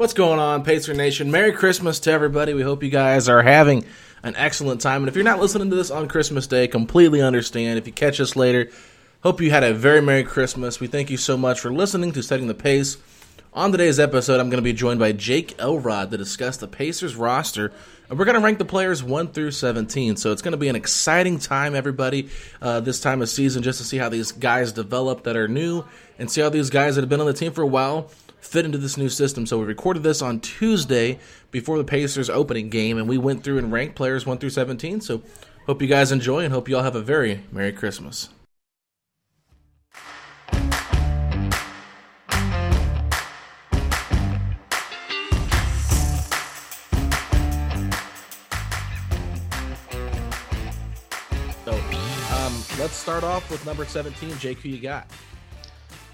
What's going on, Pacer Nation? Merry Christmas to everybody. We hope you guys are having an excellent time. And if you're not listening to this on Christmas Day, completely understand. If you catch us later, hope you had a very Merry Christmas. We thank you so much for listening to Setting the Pace. On today's episode, I'm going to be joined by Jake Elrod to discuss the Pacers roster, and we're going to rank the players 1 through 17. So it's going to be an exciting time, everybody, uh, this time of season, just to see how these guys develop that are new and see how these guys that have been on the team for a while fit into this new system. So we recorded this on Tuesday before the Pacers opening game, and we went through and ranked players 1 through 17. So hope you guys enjoy and hope you all have a very Merry Christmas. So um, let's start off with number 17. Jake, who you got?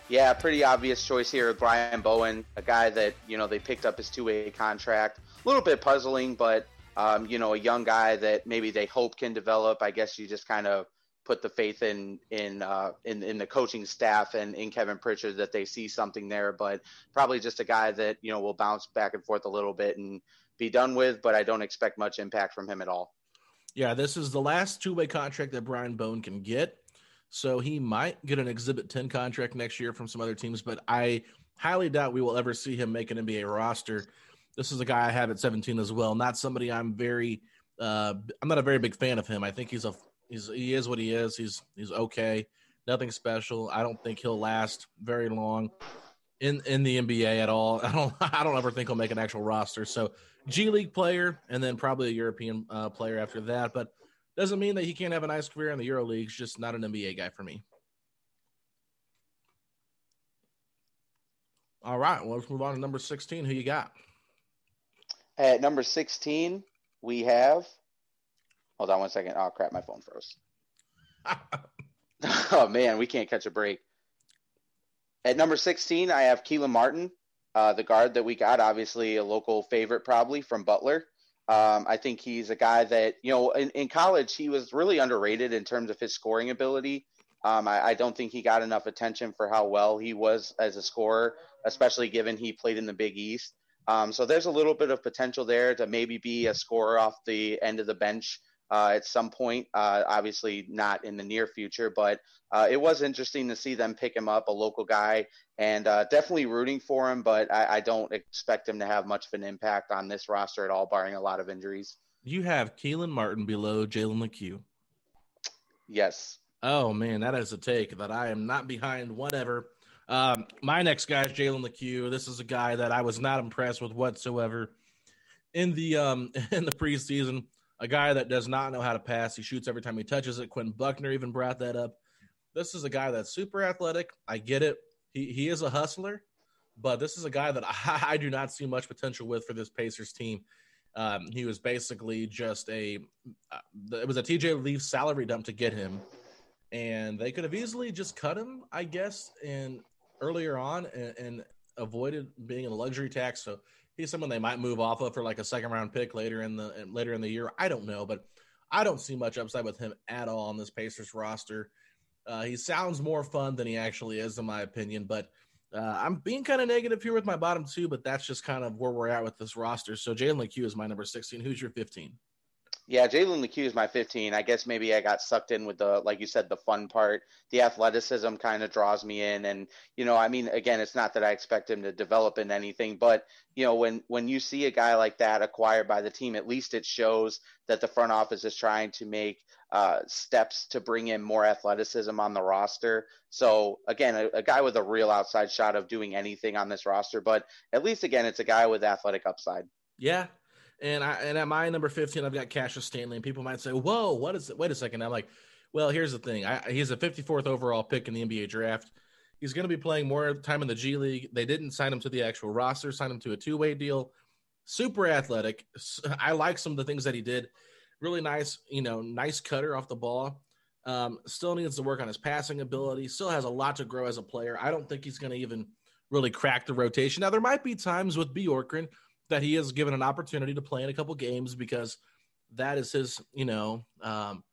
Yeah, pretty obvious choice here with Brian Bowen, a guy that you know they picked up his two-way contract. A little bit puzzling, but um, you know a young guy that maybe they hope can develop. I guess you just kind of put the faith in in uh, in in the coaching staff and in Kevin Pritchard that they see something there. But probably just a guy that you know will bounce back and forth a little bit and be done with. But I don't expect much impact from him at all. Yeah, this is the last two-way contract that Brian Bowen can get. So he might get an Exhibit 10 contract next year from some other teams, but I highly doubt we will ever see him make an NBA roster. This is a guy I have at 17 as well. Not somebody I'm very uh, I'm not a very big fan of him. I think he's a he's he is what he is. He's he's okay. Nothing special. I don't think he'll last very long in in the NBA at all. I don't I don't ever think he'll make an actual roster. So G League player and then probably a European uh, player after that, but doesn't mean that he can't have a nice career in the Euro Leagues, just not an NBA guy for me. All right, well, let's move on to number 16. Who you got? At number 16, we have. Hold on one second. Oh, crap. My phone froze. oh, man. We can't catch a break. At number 16, I have Kelan Martin, uh, the guard that we got. Obviously, a local favorite, probably from Butler. Um, I think he's a guy that, you know, in, in college, he was really underrated in terms of his scoring ability. Um, I, I, don't think he got enough attention for how well he was as a scorer, especially given he played in the Big East. Um, so there's a little bit of potential there to maybe be a scorer off the end of the bench uh, at some point. Uh, obviously, not in the near future, but uh, it was interesting to see them pick him up, a local guy, and uh, definitely rooting for him. But I, I, don't expect him to have much of an impact on this roster at all, barring a lot of injuries. You have Kelan Martin below Jalen Lecque. Yes. Oh man, that is a take that I am not behind. Whatever. Um, my next guy is Jalen Lecque. This is a guy that I was not impressed with whatsoever in the um in the preseason. A guy that does not know how to pass. He shoots every time he touches it. Quinn Buckner even brought that up. this is a guy that's super athletic. I get it. He he is a hustler, but this is a guy that I, I do not see much potential with for this Pacers team. Um, he was basically just a uh, it was a TJ Leaf salary dump to get him, and they could have easily just cut him, I guess, and earlier on and, and avoided being in a luxury tax. So he's someone they might move off of for like a second round pick later in the later in the year. I don't know, but I don't see much upside with him at all on this Pacers roster. Uh, he sounds more fun than he actually is, in my opinion. But uh, I'm being kind of negative here with my bottom two, but that's just kind of where we're at with this roster. So Jalen Lecque is my number 16. Who's your 15? Yeah, Jalen Lecque is my 15. I guess maybe I got sucked in with the, like you said, the fun part. The athleticism kind of draws me in, and you know, I mean, again, it's not that I expect him to develop in anything, but you know, when when you see a guy like that acquired by the team, at least it shows that the front office is trying to make uh, steps to bring in more athleticism on the roster. So again, a, a guy with a real outside shot of doing anything on this roster, but at least again, it's a guy with athletic upside. Yeah, and I and at my number 15, I've got Cassius Stanley. And people might say, Whoa, what is it? Wait a second. I'm like, well, here's the thing. I, he's a 54th overall pick in the NBA draft. He's going to be playing more time in the G League. They didn't sign him to the actual roster, signed him to a two-way deal. Super athletic. I like some of the things that he did. Really nice, you know, nice cutter off the ball. Um, still needs to work on his passing ability. Still has a lot to grow as a player. I don't think he's going to even really crack the rotation. Now there might be times with Bjorkgren that he is given an opportunity to play in a couple games because that is his, you know, um,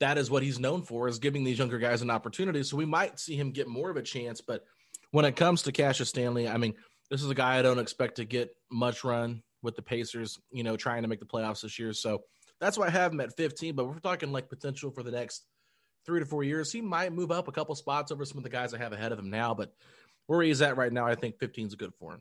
that is what he's known for is giving these younger guys an opportunity. So we might see him get more of a chance. But when it comes to Cassius Stanley, I mean, this is a guy I don't expect to get much run with the Pacers, you know, trying to make the playoffs this year. So that's why I have him at 15. But we're talking like potential for the next three to four years. He might move up a couple spots over some of the guys I have ahead of him now. But where he's at right now, I think 15 is good for him.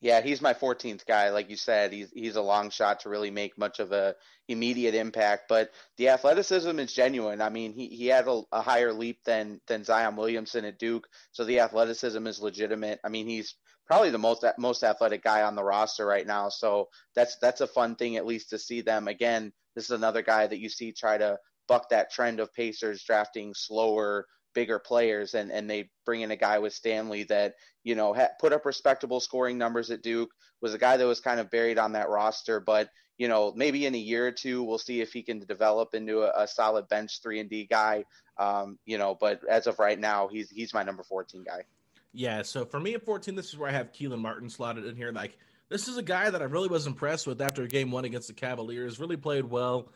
Yeah, he's my 14th guy. Like you said, he's he's a long shot to really make much of a immediate impact. But the athleticism is genuine. I mean, he, he had a, a higher leap than than Zion Williamson at Duke, so the athleticism is legitimate. I mean, he's probably the most most athletic guy on the roster right now. So that's that's a fun thing at least to see them again. This is another guy that you see try to buck that trend of Pacers drafting slower bigger players and and they bring in a guy with Stanley that you know ha- put up respectable scoring numbers at Duke was a guy that was kind of buried on that roster but you know maybe in a year or two we'll see if he can develop into a, a solid bench 3 and D guy. Um, you know but as of right now he's he's my number 14 guy. Yeah so for me at 14 this is where I have Kelan Martin slotted in here. Like this is a guy that I really was impressed with after game 1 against the Cavaliers really played well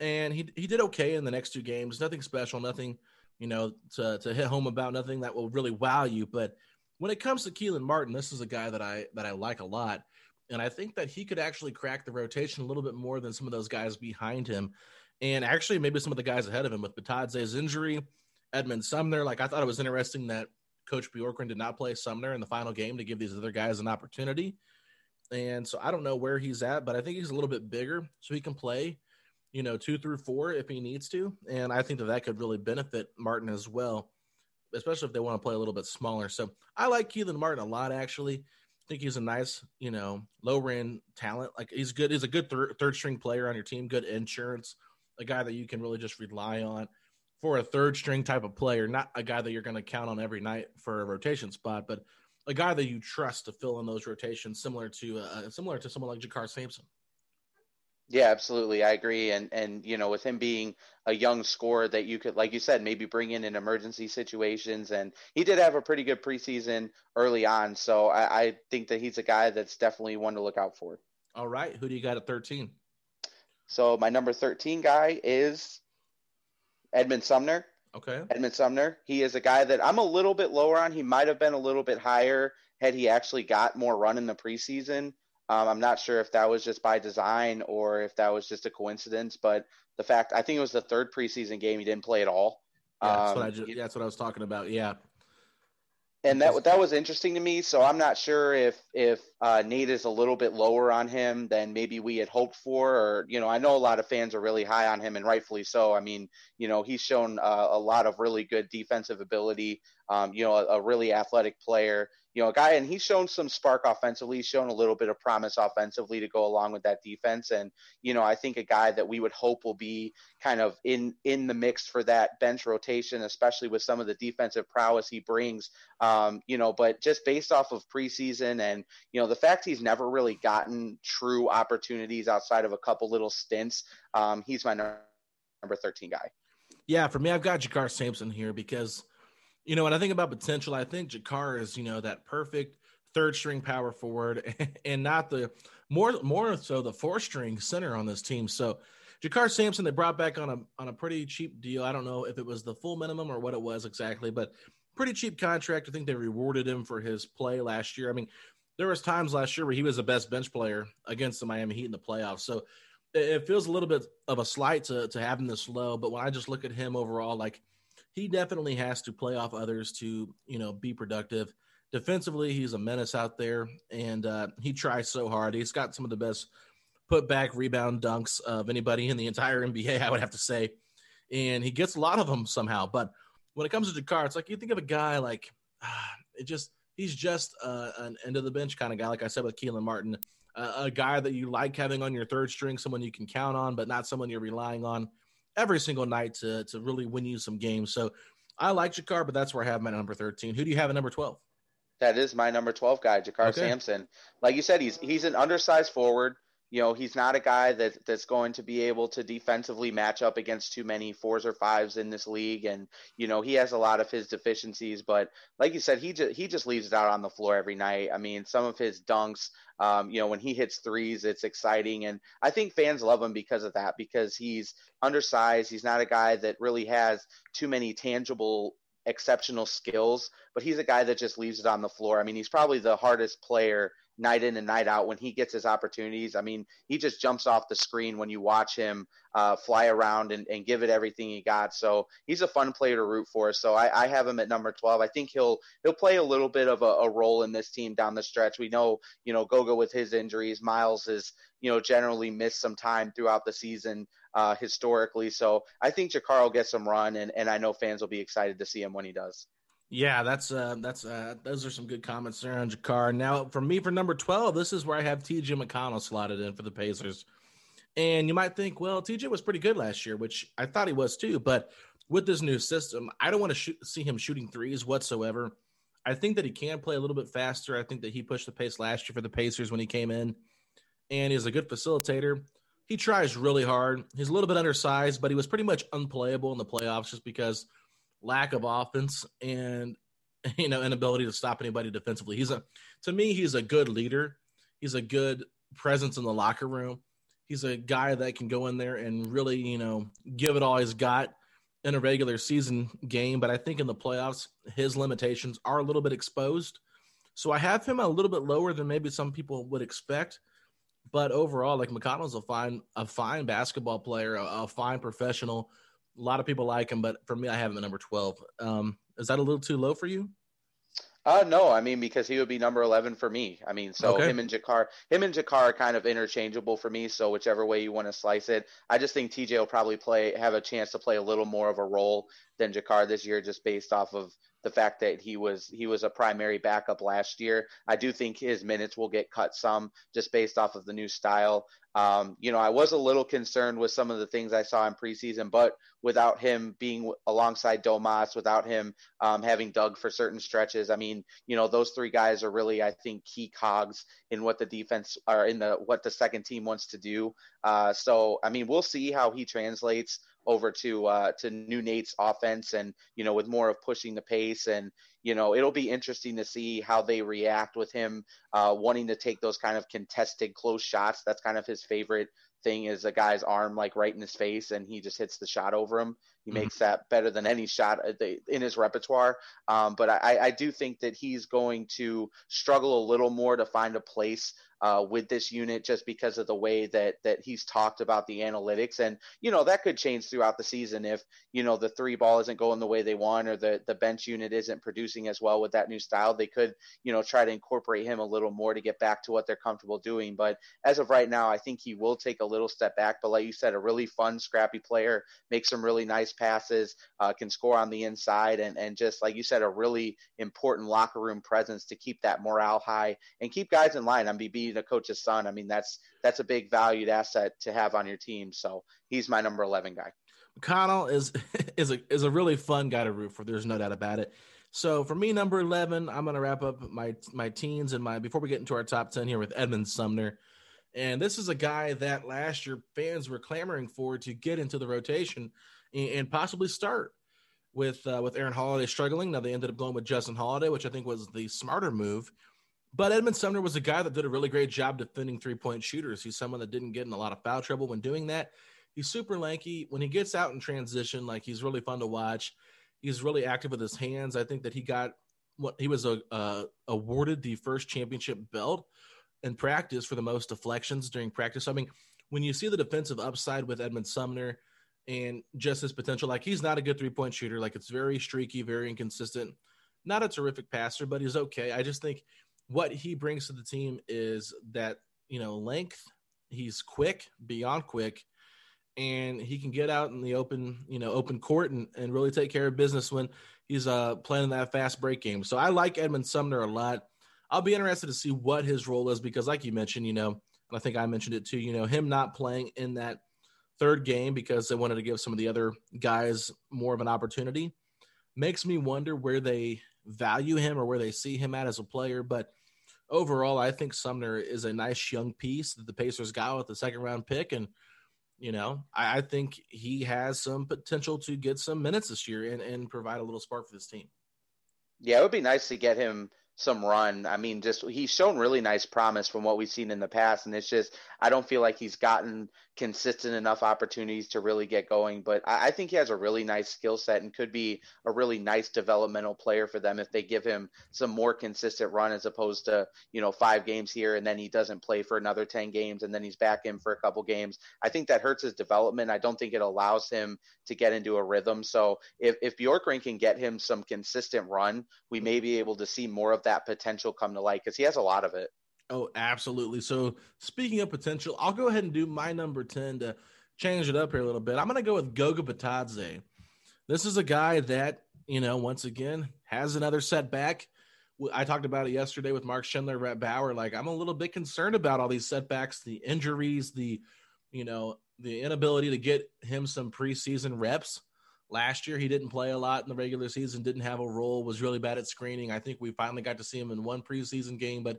and he he did okay in the next two games. Nothing special nothing you know, to, to hit home about nothing that will really wow you. But when it comes to Kelan Martin, this is a guy that I that I like a lot. And I think that he could actually crack the rotation a little bit more than some of those guys behind him. And actually maybe some of the guys ahead of him with Bitadze's injury, Edmund Sumner. Like I thought it was interesting that Coach Bjorkgren did not play Sumner in the final game to give these other guys an opportunity. And so I don't know where he's at, but I think he's a little bit bigger so he can play you know, two through four if he needs to. And I think that that could really benefit Martin as well, especially if they want to play a little bit smaller. So I like Kelan Martin a lot, actually. I think he's a nice, you know, low end talent. Like he's good. He's a good thir- third string player on your team, good insurance, a guy that you can really just rely on for a third string type of player, not a guy that you're going to count on every night for a rotation spot, but a guy that you trust to fill in those rotations, similar to uh, similar to someone like JaKarr Sampson. Yeah, absolutely. I agree. And and you know, with him being a young scorer that you could, like you said, maybe bring in in emergency situations, and he did have a pretty good preseason early on. So I, I think that he's a guy that's definitely one to look out for. All right, who do you got at thirteen? So my number thirteen guy is Edmund Sumner. Okay. Edmund Sumner. He is a guy that I'm a little bit lower on. He might have been a little bit higher had he actually got more run in the preseason. Um, I'm not sure if that was just by design or if that was just a coincidence, but the fact I think it was the third preseason game he didn't play at all. Yeah, that's, um, what, I just, yeah, that's what I was talking about. Yeah, and that that was interesting to me. So I'm not sure if if uh, Nate is a little bit lower on him than maybe we had hoped for, or you know, I know a lot of fans are really high on him, and rightfully so. I mean, you know, he's shown uh, a lot of really good defensive ability. Um, you know, a, a, really athletic player. you know, a guy, and he's shown some spark offensively. He's shown a little bit of promise offensively to go along with that defense. And you know, I think a guy that we would hope will be kind of in in the mix for that bench rotation, especially with some of the defensive prowess he brings. Um, you know, but just based off of preseason and you know the fact he's never really gotten true opportunities outside of a couple little stints, um, he's my number 13 guy. Yeah, for me, I've got JaKarr Sampson here because you know, when I think about potential, I think JaKarr is, you know, that perfect third string power forward and not the more more so the four string center on this team. So JaKarr Sampson they brought back on a on a pretty cheap deal. I don't know if it was the full minimum or what it was exactly, but pretty cheap contract. I think they rewarded him for his play last year. I mean, there was times last year where he was the best bench player against the Miami Heat in the playoffs. So it feels a little bit of a slight to to him this low, but when I just look at him overall, like he definitely has to play off others to you know be productive. Defensively, he's a menace out there, and uh, he tries so hard. He's got some of the best put back rebound dunks of anybody in the entire NBA, I would have to say, and he gets a lot of them somehow. But when it comes to JaKarr, it's like you think of a guy like it just he's just uh, an end of the bench kind of guy, like I said with Kelan Martin, uh, a guy that you like having on your third string, someone you can count on, but not someone you're relying on every single night to to really win you some games. So I like JaKarr, but that's where I have my number 13. Who do you have at number 12? That is my number 12 guy, JaKarr okay. Sampson. Like you said, he's he's an undersized forward. You know, he's not a guy that that's going to be able to defensively match up against too many fours or fives in this league, and you know he has a lot of his deficiencies. But like you said, he just he just leaves it out on the floor every night. I mean, some of his dunks, um, you know, when he hits threes, it's exciting, and I think fans love him because of that. Because he's undersized, he's not a guy that really has too many tangible exceptional skills, but he's a guy that just leaves it on the floor. I mean, he's probably the hardest player night in and night out when he gets his opportunities. I mean, he just jumps off the screen when you watch him uh, fly around and, and, give it everything he got. So he's a fun player to root for. So I, I have him at number 12. I think he'll he'll play a little bit of a, a, role in this team down the stretch. We know, you know, Goga with his injuries, Miles is, you know, generally missed some time throughout the season uh, historically. So I think JaKarr will get some run, and, and I know fans will be excited to see him when he does. Yeah, that's uh, that's uh, those are some good comments there on JaKarr. Now, for me, for number twelve, this is where I have T.J. McConnell slotted in for the Pacers. And you might think, well, TJ was pretty good last year, which I thought he was too. But with this new system, I don't want to see him shooting threes whatsoever. I think that he can play a little bit faster. I think that he pushed the pace last year for the Pacers when he came in, and he's a good facilitator. He tries really hard. He's a little bit undersized, but he was pretty much unplayable in the playoffs just because – lack of offense and you know inability to stop anybody defensively. He's a to me he's a good leader. He's a good presence in the locker room. He's a guy that can go in there and really, you know, give it all he's got in a regular season game, but I think in the playoffs his limitations are a little bit exposed. So I have him a little bit lower than maybe some people would expect. But overall, like McConnell's a fine a fine basketball player, a, a fine professional a lot of people like him, but for me, I have him at number 12. Um, is that a little too low for you? Uh, no, I mean because he would be number eleven for me. I mean, so okay. him and JaKarr, him and JaKarr are kind of interchangeable for me. So whichever way you want to slice it, I just think TJ will probably play have a chance to play a little more of a role than JaKarr this year, just based off of the fact that he was he was a primary backup last year. I do think his minutes will get cut some just based off of the new style. Um, you know, I was a little concerned with some of the things I saw in preseason, but without him being alongside Domas, without him um, having Doug for certain stretches, I mean, you know, those three guys are really, I think, key cogs in what the defense or in the what the second team wants to do. Uh, so, I mean, we'll see how he translates over to uh, to new Nate's offense, and you know, with more of pushing the pace, and you know, it'll be interesting to see how they react with him uh, wanting to take those kind of contested close shots. That's kind of his favorite thing is a guy's arm like right in his face and he just hits the shot over him. He mm-hmm. makes that better than any shot in his repertoire. Um, but I, I, do think that he's going to struggle a little more to find a place uh, with this unit just because of the way that that he's talked about the analytics. And you know that could change throughout the season if you know the three ball isn't going the way they want or the the bench unit isn't producing as well with that new style. They could you know try to incorporate him a little more to get back to what they're comfortable doing. But as of right now, I think he will take a little step back. But like you said, a really fun, scrappy player, makes some really nice passes, uh, can score on the inside, and and just like you said, a really important locker room presence to keep that morale high and keep guys in line. I mean, a coach's son, I mean that's that's a big valued asset to have on your team. So he's my number eleven guy. McConnell is is a is a really fun guy to root for. There's no doubt about it. So for me, number eleven, I'm going to wrap up my my teens and my before we get into our top ten here with Edmund Sumner. And this is a guy that last year fans were clamoring for to get into the rotation and, and possibly start with uh, with Aaron Holiday struggling. Now they ended up going with Justin Holiday, which I think was the smarter move. But Edmund Sumner was a guy that did a really great job defending three point shooters. He's someone that didn't get in a lot of foul trouble when doing that. He's super lanky. When he gets out in transition, like he's really fun to watch. He's really active with his hands. I think that he got what he was a, uh, awarded the first championship belt in practice for the most deflections during practice. I mean, when you see the defensive upside with Edmund Sumner and just his potential, like he's not a good three point shooter. Like it's very streaky, very inconsistent. Not a terrific passer, but he's okay. I just think what he brings to the team is that you know length. He's quick, beyond quick, and he can get out in the open, you know, open court and, and really take care of business when he's uh playing that fast break game. So I like Edmund Sumner a lot. I'll be interested to see what his role is because, like you mentioned, you know, and I think I mentioned it too, you know, him not playing in that third game because they wanted to give some of the other guys more of an opportunity makes me wonder where they value him or where they see him at as a player. But overall, I think Sumner is a nice young piece that the Pacers got with the second round pick. And, you know, I, I think he has some potential to get some minutes this year and, and provide a little spark for this team. Yeah, it would be nice to get him some run. I mean, just he's shown really nice promise from what we've seen in the past, and it's just I don't feel like he's gotten consistent enough opportunities to really get going. But I, I think he has a really nice skill set and could be a really nice developmental player for them if they give him some more consistent run as opposed to, you know, five games here and then he doesn't play for another 10 games and then he's back in for a couple games. I think that hurts his development. I don't think it allows him to get into a rhythm. So if, if Bjorkgren can get him some consistent run, we may be able to see more of that potential come to light because he has a lot of it. Oh, absolutely. So speaking of potential, I'll go ahead and do my number 10 to change it up here a little bit. I'm going to go with Goga Bitadze. This is a guy that, you know, once again, has another setback. I talked about it yesterday with Mark Schindler at Bauer. Like, I'm a little bit concerned about all these setbacks, the injuries, the, you know, the inability to get him some preseason reps. Last year, he didn't play a lot in the regular season, didn't have a role, was really bad at screening. I think we finally got to see him in one preseason game, but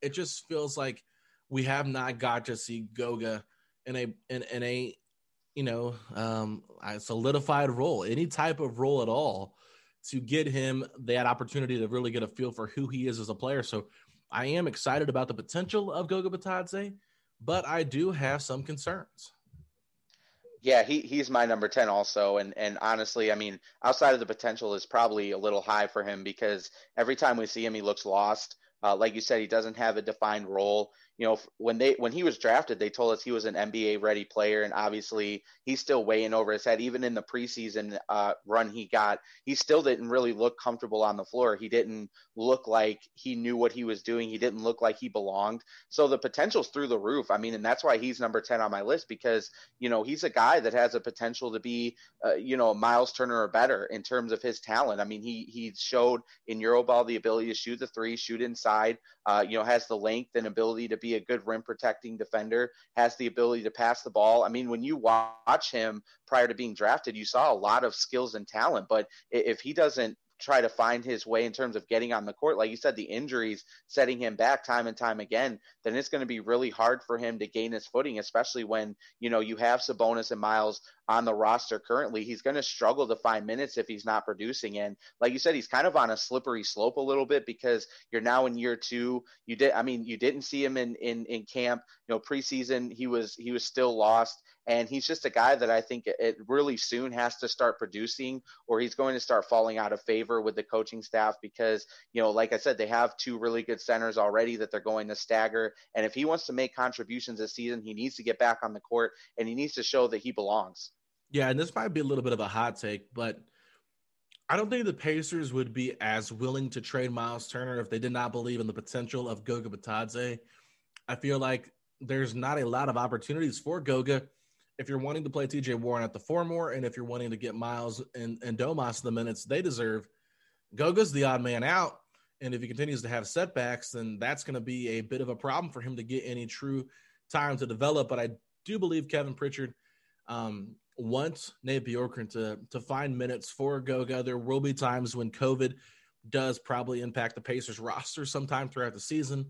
it just feels like we have not got to see Goga in a in, in a you know um, a solidified role, any type of role at all, to get him that opportunity to really get a feel for who he is as a player. So I am excited about the potential of Goga Bitadze, but I do have some concerns. Yeah, he he's my number 10 also and and honestly, I mean, outside of the potential is probably a little high for him because every time we see him he looks lost. Uh, like you said, he doesn't have a defined role you know, when they when he was drafted, they told us he was an NBA ready player, and obviously he's still weighing over his head. Even in the preseason uh, run he got, he still didn't really look comfortable on the floor. He didn't look like he knew what he was doing. He didn't look like he belonged. So the potential's through the roof. I mean, and that's why he's number ten on my list because you know he's a guy that has a potential to be, uh, you know, Miles Turner or better in terms of his talent. I mean, he he showed in Euroball the ability to shoot the three, shoot inside. Uh, you know, has the length and ability to be a good rim protecting defender, has the ability to pass the ball. I mean, when you watch him prior to being drafted, you saw a lot of skills and talent, but if he doesn't try to find his way in terms of getting on the court. Like you said, the injuries setting him back time and time again, then it's going to be really hard for him to gain his footing, especially when, you know, you have Sabonis and Miles on the roster currently. He's going to struggle to find minutes if he's not producing. And like you said, he's kind of on a slippery slope a little bit because you're now in year two. You did, I mean, you didn't see him in in in camp. You know, preseason he was he was still lost. And he's just a guy that I think it really soon has to start producing, or he's going to start falling out of favor with the coaching staff because, you know, like I said, they have two really good centers already that they're going to stagger. And if he wants to make contributions this season, he needs to get back on the court and he needs to show that he belongs. Yeah, and this might be a little bit of a hot take, but I don't think the Pacers would be as willing to trade Miles Turner if they did not believe in the potential of Goga Bitadze. I feel like there's not a lot of opportunities for Goga if you're wanting to play TJ Warren at the four more, and if you're wanting to get Miles and, and Domas the minutes they deserve, Goga's the odd man out. And if he continues to have setbacks, then that's going to be a bit of a problem for him to get any true time to develop. But I do believe Kevin Pritchard um, wants Nate Bjorkgren to to find minutes for Goga. There will be times when COVID does probably impact the Pacers roster sometime throughout the season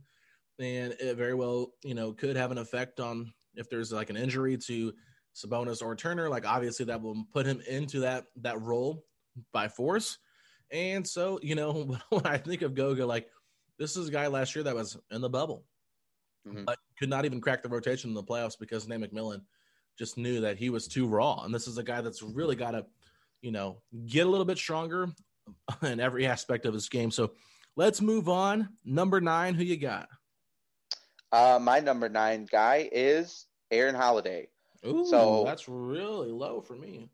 and it very well, you know, could have an effect on if there's like an injury to Sabonis or Turner. Like obviously that will put him into that that role by force. And so, you know, when I think of Goga, like this is a guy last year that was in the bubble, mm-hmm. but could not even crack the rotation in the playoffs because Nate McMillan just knew that he was too raw. And this is a guy that's really got to, you know, get a little bit stronger in every aspect of his game. So let's move on. Number nine, who you got? Uh, my number nine guy is Aaron Holiday. Ooh, so that's really low for me.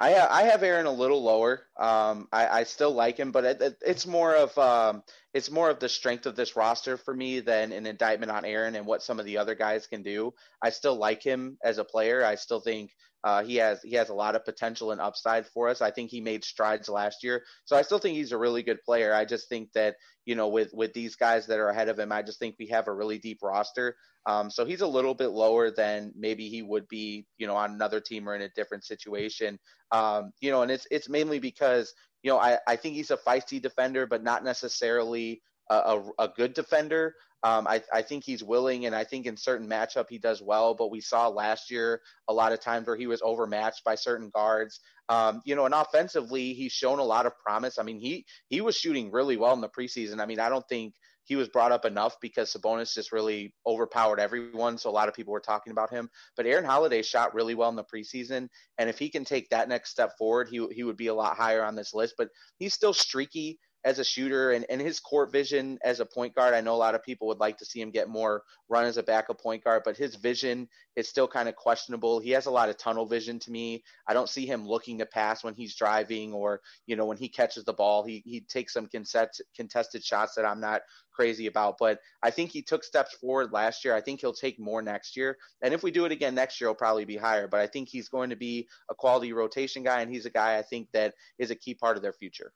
I I have Aaron a little lower. Um, I, I still like him, but it, it, it's more of um, it's more of the strength of this roster for me than an indictment on Aaron and what some of the other guys can do. I still like him as a player. I still think uh, he has he has a lot of potential and upside for us. I think he made strides last year, so I still think he's a really good player. I just think that you know with with these guys that are ahead of him, I just think we have a really deep roster. Um, so he's a little bit lower than maybe he would be, you know, on another team or in a different situation. Um, you know, and it's it's mainly because you know I I think he's a feisty defender, but not necessarily a, a, good defender. Um, I, I, think he's willing, and I think in certain matchup he does well. But we saw last year a lot of times where he was overmatched by certain guards. Um, you know, and offensively he's shown a lot of promise. I mean, he he was shooting really well in the preseason. I mean, I don't think he was brought up enough because Sabonis just really overpowered everyone. So a lot of people were talking about him. But Aaron Holiday shot really well in the preseason, and if he can take that next step forward, he he would be a lot higher on this list. But he's still streaky as a shooter and, and his court vision as a point guard. I know a lot of people would like to see him get more run as a backup point guard, but his vision is still kind of questionable. He has a lot of tunnel vision to me. I don't see him looking to pass when he's driving or, you know, when he catches the ball. He he takes some contested contested shots that I'm not crazy about. But I think he took steps forward last year. I think he'll take more next year. And if we do it again next year, he'll probably be higher. But I think he's going to be a quality rotation guy, and he's a guy I think that is a key part of their future.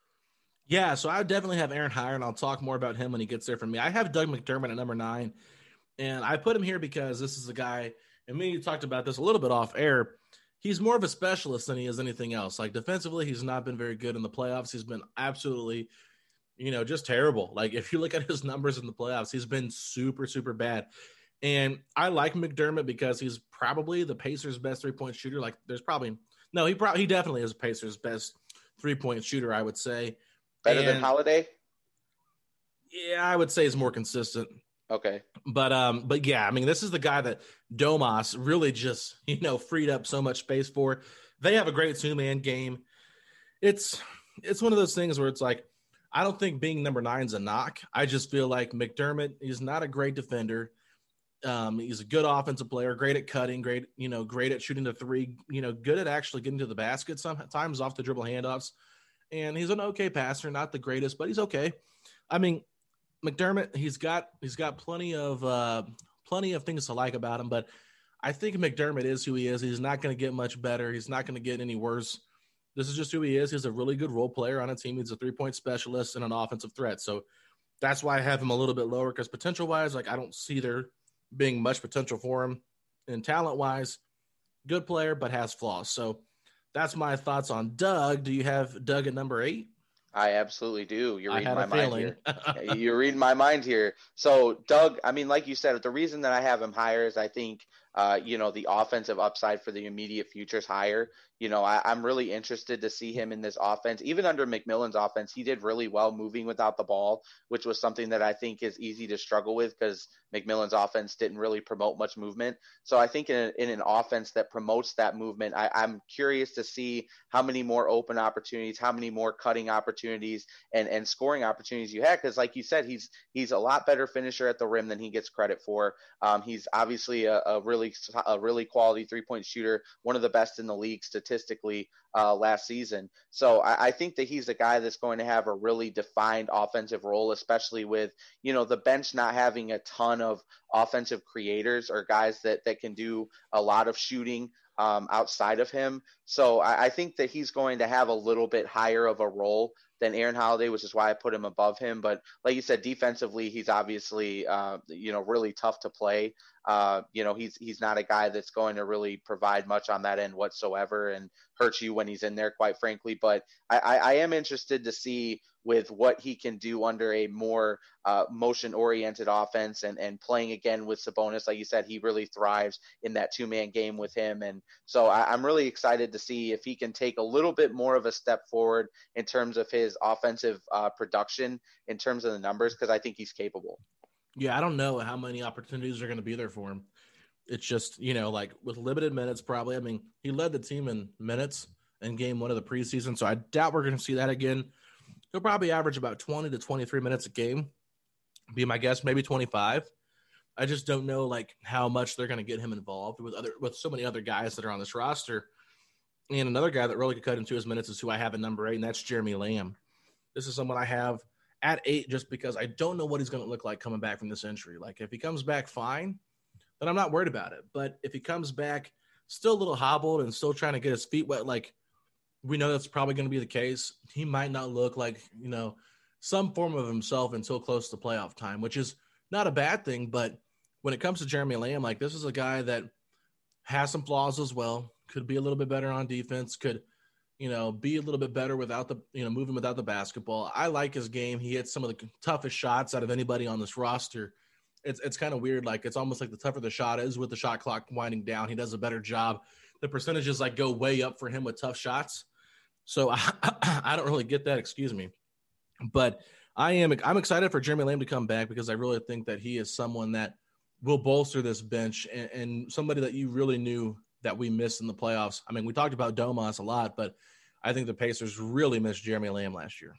Yeah, so I definitely have Aaron higher, and I'll talk more about him when he gets there for me. I have Doug McDermott at number nine, and I put him here because this is a guy, and me talked about this a little bit off air. He's more of a specialist than he is anything else. Like defensively, he's not been very good in the playoffs. He's been absolutely, you know, just terrible. Like if you look at his numbers in the playoffs, he's been super, super bad. And I like McDermott because he's probably the Pacers' best three point shooter. Like there's probably no, he probably he definitely is Pacers' best three point shooter. I would say. Better and, than Holiday? Yeah, I would say is more consistent. Okay. But um, but yeah, I mean, this is the guy that Domas really just, you know, freed up so much space for. They have a great two-man game. It's it's one of those things where it's like, I don't think being number nine is a knock. I just feel like McDermott is not a great defender. Um, he's a good offensive player, great at cutting, great, you know, great at shooting the three, you know, good at actually getting to the basket sometimes off the dribble handoffs and he's an okay passer, not the greatest, but he's okay. I mean, McDermott, he's got he's got plenty of uh, plenty of things to like about him, but I think McDermott is who he is. He's not going to get much better. He's not going to get any worse. This is just who he is. He's a really good role player on a team. He's a three point specialist and an offensive threat. So that's why I have him a little bit lower because potential wise, like I don't see there being much potential for him. And talent wise, good player, but has flaws. So that's my thoughts on Doug. Do you have Doug at number eight? I absolutely do. You're reading my mind here. You're reading my mind here. So Doug, I mean, like you said, the reason that I have him higher is I think uh, you know, the offensive upside for the immediate future is higher. You know, I, am really interested to see him in this offense. Even under McMillan's offense, he did really well moving without the ball, which was something that I think is easy to struggle with because McMillan's offense didn't really promote much movement. So I think in, a, in an offense that promotes that movement, I, I'm curious to see how many more open opportunities, how many more cutting opportunities, and and scoring opportunities you had. Because like you said, he's he's a lot better finisher at the rim than he gets credit for. Um, he's obviously a, a really a really quality three point shooter, one of the best in the league statistically uh, last season. So I, I, think that he's a guy that's going to have a really defined offensive role, especially with you know the bench not having a ton of offensive creators or guys that that can do a lot of shooting um, outside of him. So I, I, think that he's going to have a little bit higher of a role than Aaron Holiday, which is why I put him above him. But like you said, defensively, he's obviously uh, you know really tough to play. Uh, you know, he's he's not a guy that's going to really provide much on that end whatsoever and hurt you when he's in there, quite frankly. But I, I, I am interested to see with what he can do under a more uh, motion oriented offense and, and playing again with Sabonis. Like you said, he really thrives in that two man game with him. And so I, I'm really excited to see if he can take a little bit more of a step forward in terms of his offensive uh, production, in terms of the numbers, because I think he's capable. Yeah, I don't know how many opportunities are going to be there for him. It's just, you know, like with limited minutes, probably. I mean, he led the team in minutes in game one of the preseason, so I doubt we're going to see that again. He'll probably average about 20 to 23 minutes a game, be my guess, maybe 25. I just don't know like how much they're going to get him involved with other with so many other guys that are on this roster. And another guy that really could cut into his minutes is who I have at number eight, and that's Jeremy Lamb. This is someone I have at eight just because I don't know what he's going to look like coming back from this injury. Like if he comes back fine, then I'm not worried about it. But if he comes back still a little hobbled and still trying to get his feet wet, like we know that's probably going to be the case, he might not look like, you know, some form of himself until close to playoff time, which is not a bad thing. But when it comes to Jeremy Lamb, like this is a guy that has some flaws as well, could be a little bit better on defense, could – you know, be a little bit better without the, you know, moving without the basketball. I like his game. He hits some of the toughest shots out of anybody on this roster. It's it's kind of weird. Like it's almost like the tougher the shot is with the shot clock winding down, he does a better job. The percentages like go way up for him with tough shots. So I, I don't really get that. Excuse me, but I am I'm excited for Jeremy Lamb to come back because I really think that he is someone that will bolster this bench and, and somebody that you really knew that we missed in the playoffs. I mean, we talked about Domas a lot, but I think the Pacers really missed Jeremy Lamb last year.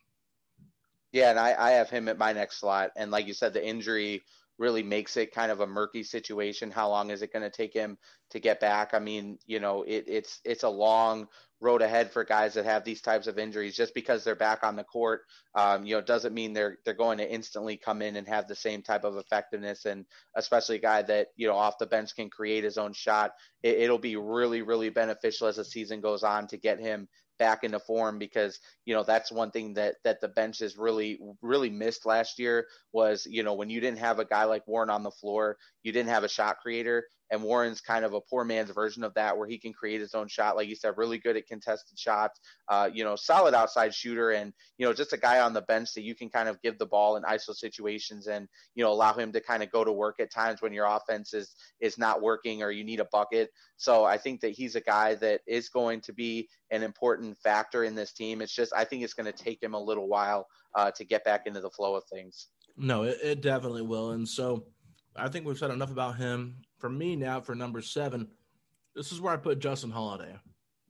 Yeah, and I, I have him at my next slot. And like you said, the injury really makes it kind of a murky situation. How long is it going to take him to get back? I mean, you know, it, it's it's a long road ahead for guys that have these types of injuries. Just because they're back on the court, um, you know, doesn't mean they're they're going to instantly come in and have the same type of effectiveness. And especially a guy that you know off the bench can create his own shot, it, it'll be really really beneficial as the season goes on to get him back into form because you know that's one thing that that the bench has really really missed last year was you know when you didn't have a guy like Warren on the floor, you didn't have a shot creator, and Warren's kind of a poor man's version of that, where he can create his own shot. Like you said, really good at contested shots. Uh, you know, solid outside shooter, and you know, just a guy on the bench that you can kind of give the ball in ISO situations, and you know, allow him to kind of go to work at times when your offense is is not working or you need a bucket. So I think that he's a guy that is going to be an important factor in this team. It's just I think it's going to take him a little while uh, to get back into the flow of things. No, it, it definitely will, and so. I think we've said enough about him for me now for number seven, this is where I put Justin Holiday.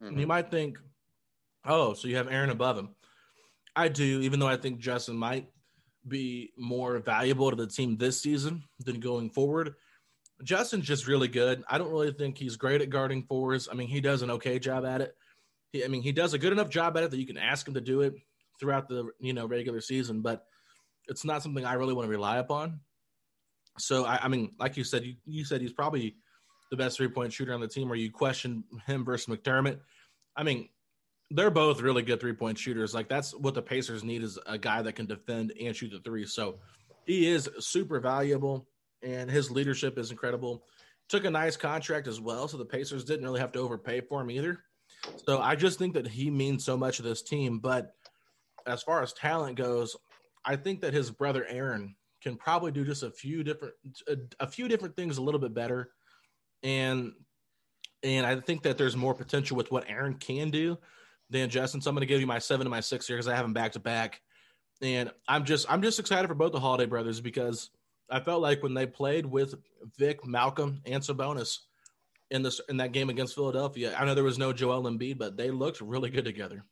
Mm-hmm. And you might think, oh, so you have Aaron above him. I do, even though I think Justin might be more valuable to the team this season than going forward. Justin's just really good. I don't really think he's great at guarding fours. I mean, he does an okay job at it. He, I mean, he does a good enough job at it that you can ask him to do it throughout the you know regular season, but it's not something I really want to rely upon. So I, I mean, like you said, you, you said he's probably the best three point shooter on the team, or you question him versus McDermott. I mean, they're both really good three point shooters. Like that's what the Pacers need is a guy that can defend and shoot the three. So he is super valuable, and his leadership is incredible. Took a nice contract as well, so the Pacers didn't really have to overpay for him either. So I just think that he means so much to this team. But as far as talent goes, I think that his brother Aaron can probably do just a few different a, a few different things a little bit better and and I think that there's more potential with what Aaron can do than Justin. So I'm going to give you my seven and my six here because I have them back to back, and I'm just I'm just excited for both the Holiday brothers because I felt like when they played with Vic, Malcolm, and Sabonis in this in that game against Philadelphia, I know there was no Joel Embiid, but they looked really good together.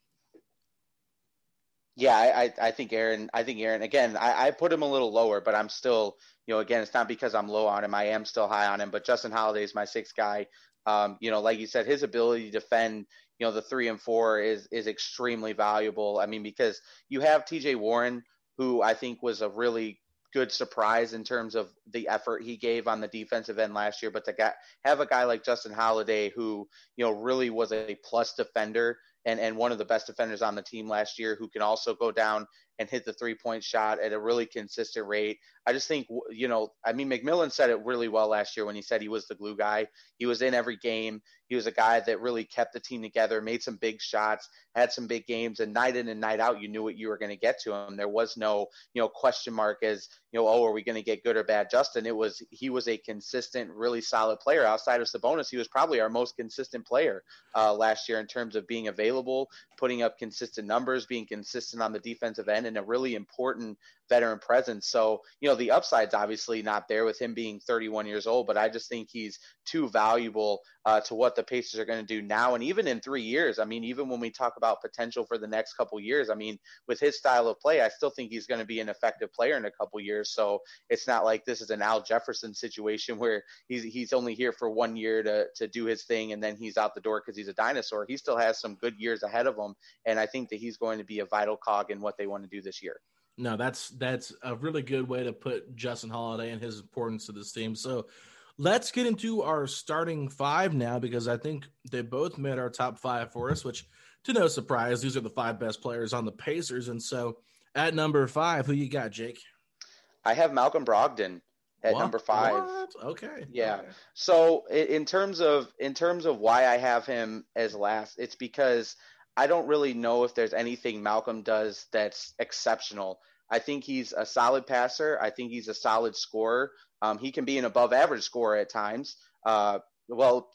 Yeah, I, I think Aaron. I think Aaron. Again, I, I put him a little lower, but I'm still, you know, again, it's not because I'm low on him. I am still high on him. But Justin Holiday is my sixth guy. Um, you know, like you said, his ability to defend, you know, the three and four is is extremely valuable. I mean, because you have T.J. Warren, who I think was a really good surprise in terms of the effort he gave on the defensive end last year. But to get, have a guy like Justin Holiday, who you know really was a plus defender and, and one of the best defenders on the team last year who can also go down and hit the three point shot at a really consistent rate. I just think, you know, I mean, McMillan said it really well last year when he said he was the glue guy. He was in every game. He was a guy that really kept the team together, made some big shots, had some big games, and night in and night out, you knew what you were going to get to him. There was no, you know, question mark as, you know, oh, are we going to get good or bad Justin? It was, he was a consistent, really solid player. Outside of Sabonis, he was probably our most consistent player uh, last year in terms of being available, putting up consistent numbers, being consistent on the defensive end, and a really important veteran presence. So, you know, the upside's obviously not there with him being 31 years old, but I just think he's too valuable uh, to what the Pacers are going to do now and even in three years. I mean, even when we talk about potential for the next couple years, I mean, with his style of play, I still think he's going to be an effective player in a couple years. So it's not like this is an Al Jefferson situation where he's he's only here for one year to to do his thing and then he's out the door because he's a dinosaur. He still has some good years ahead of him, and I think that he's going to be a vital cog in what they want to do this year. No, that's that's a really good way to put Justin Holiday and his importance to this team. So let's get into our starting five now because I think they both made our top five for us, which to no surprise, these are the five best players on the Pacers. And so at number five, who you got, Jake? I have Malcolm Brogdon at what? number five. What? Okay. Yeah. Okay. So in terms of in terms of why I have him as last, it's because – I don't really know if there's anything Malcolm does that's exceptional. I think he's a solid passer. I think he's a solid scorer. Um, he can be an above average scorer at times. Uh, well,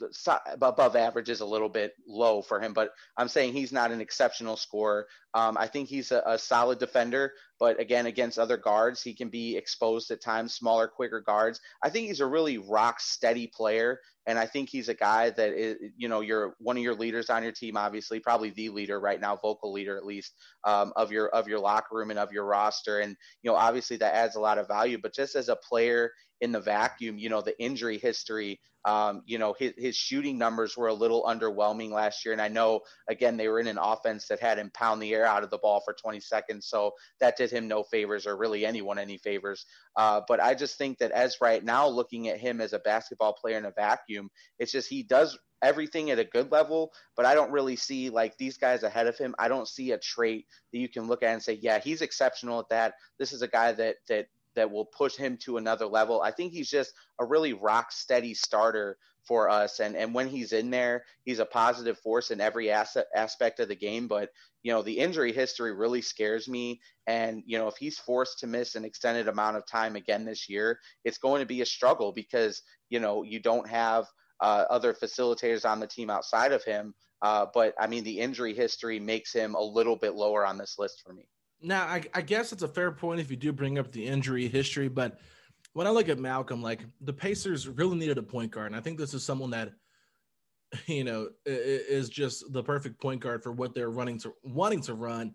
above average is a little bit low for him, but I'm saying he's not an exceptional scorer. Um, I think he's a, a, solid defender, but again, against other guards, he can be exposed at times, smaller, quicker guards. I think he's a really rock steady player, and I think he's a guy that is, you know, you're one of your leaders on your team, obviously, probably the leader right now, vocal leader at least um, of your of your locker room and of your roster, and you know, obviously that adds a lot of value. But just as a player in the vacuum, you know, the injury history, um, you know, his, his shooting numbers were a little underwhelming last year. And I know, again, they were in an offense that had him pound the air out of the ball for 20 seconds. So that did him no favors or really anyone any favors. Uh, but I just think that as right now, looking at him as a basketball player in a vacuum, it's just he does everything at a good level, but I don't really see like these guys ahead of him. I don't see a trait that you can look at and say, yeah, he's exceptional at that. This is a guy that that that will push him to another level. I think he's just a really rock steady starter for us. And and when he's in there, he's a positive force in every asset, aspect of the game. But you know, the injury history really scares me. And you know, if he's forced to miss an extended amount of time again this year, it's going to be a struggle because you know you don't have uh, other facilitators on the team outside of him. Uh, but I mean, the injury history makes him a little bit lower on this list for me. Now, I, I guess it's a fair point if you do bring up the injury history, but when I look at Malcolm, like the Pacers really needed a point guard, and I think this is someone that you know is just the perfect point guard for what they're running to wanting to run,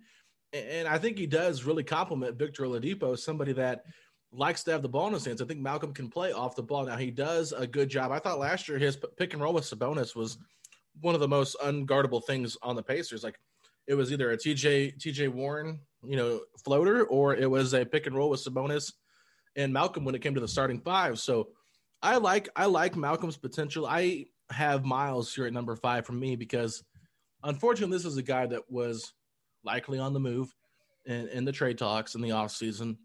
and I think he does really complement Victor Oladipo, somebody that likes to have the ball in his hands. I think Malcolm can play off the ball. Now he does a good job. I thought last year his pick and roll with Sabonis was one of the most unguardable things on the Pacers. Like it was either a TJ TJ Warren you know, floater, or it was a pick and roll with Sabonis and Malcolm when it came to the starting five. So I like I like Malcolm's potential. I have Miles here at number five for me because unfortunately this is a guy that was likely on the move in, in the trade talks in the offseason.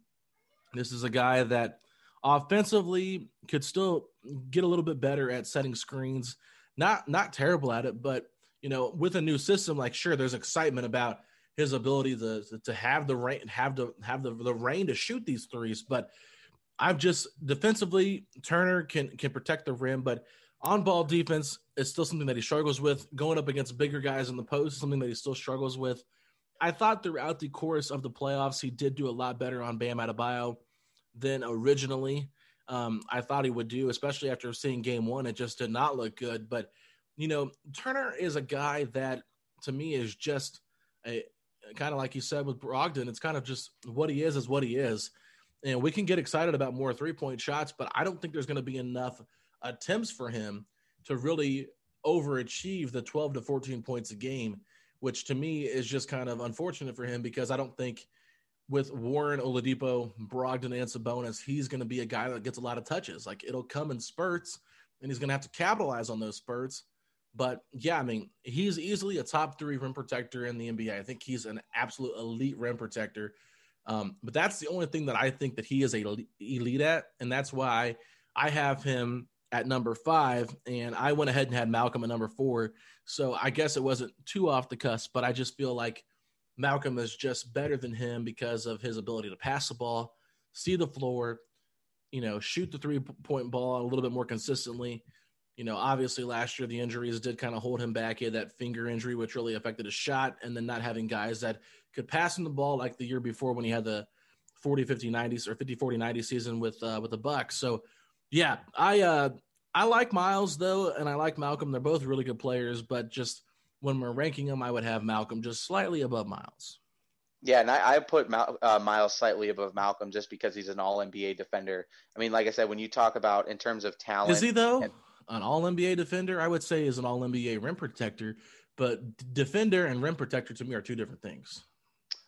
This is a guy that offensively could still get a little bit better at setting screens. Not not terrible at it, but you know, with a new system, like sure, there's excitement about his ability to to have the rain have to have the, the rain to shoot these threes. But I've just defensively Turner can can protect the rim, but On ball defense is still something that he struggles with. Going up against bigger guys in the post is something that he still struggles with. I thought throughout the course of the playoffs, he did do a lot better on Bam Adebayo than originally um, I thought he would do, especially after seeing game one. It just did not look good. But, you know, Turner is a guy that to me is just a kind of like you said with Brogdon, it's kind of just what he is is what he is. And we can get excited about more three point shots, but I don't think there's going to be enough attempts for him to really overachieve the 12 to 14 points a game, which to me is just kind of unfortunate for him because I don't think with Warren Oladipo, Brogdon, and Sabonis, he's going to be a guy that gets a lot of touches. Like it'll come in spurts, and he's going to have to capitalize on those spurts. But yeah, I mean, he's easily a top three rim protector in the NBA. I think he's an absolute elite rim protector. Um, but that's the only thing that I think that he is a elite at, and that's why I have him at number five, and I went ahead and had Malcolm at number four. So I guess it wasn't too off the cusp, but I just feel like Malcolm is just better than him because of his ability to pass the ball, see the floor, you know, shoot the three point ball a little bit more consistently. You know, obviously last year the injuries did kind of hold him back. He had that finger injury, which really affected his shot, and then not having guys that could pass him the ball like the year before when he had the 40 50 90s or 50 40 90 season with uh, with the Bucks. So yeah, I uh I like Miles though, and I like Malcolm. They're both really good players, but just when we're ranking them, I would have Malcolm just slightly above Miles. Yeah, and I, I put Mal, uh, Miles slightly above Malcolm just because he's an All NBA defender. I mean, like I said, when you talk about in terms of talent, is he though? And, an All NBA defender, I would say, is an All NBA rim protector. But defender and rim protector to me are two different things.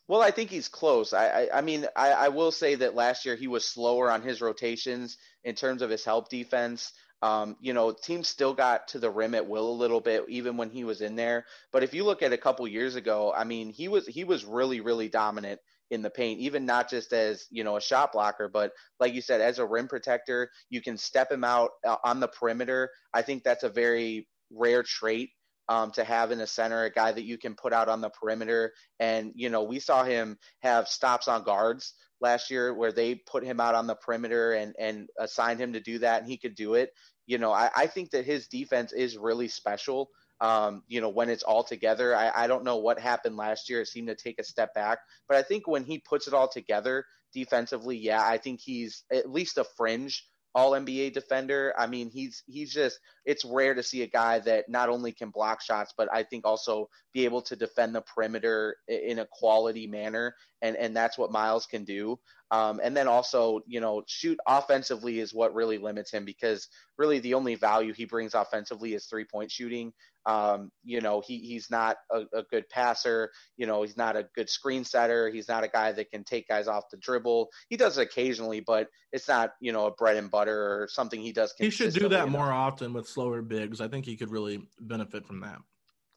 Well, I think he's close. I, I, I mean, I, I, will say that last year he was slower on his rotations in terms of his help defense. Um, you know, teams still got to the rim at will a little bit, even when he was in there. But if you look at a couple years ago, I mean, he was he was really really dominant in the paint, even not just as you know a shot blocker, but like you said, as a rim protector, you can step him out uh, on the perimeter. I think that's a very rare trait um, to have in a center, a guy that you can put out on the perimeter. And, you know, we saw him have stops on guards last year where they put him out on the perimeter and, and assigned him to do that, and he could do it you know, I, I think that his defense is really special. Um, you know, when it's all together, I, I don't know what happened last year. It seemed to take a step back, but I think when he puts it all together defensively, yeah, I think he's at least a fringe all NBA defender. I mean, he's he's just it's rare to see a guy that not only can block shots, but I think also be able to defend the perimeter in a quality manner, and and that's what Miles can do. Um, and then also, you know, shoot offensively is what really limits him because really the only value he brings offensively is three point shooting. Um, you know, he, he's not a, a, good passer. You know, he's not a good screen setter. He's not a guy that can take guys off the dribble. He does it occasionally, but it's not, you know, a bread and butter or something he does. He should do that enough. more often with slower bigs. I think he could really benefit from that.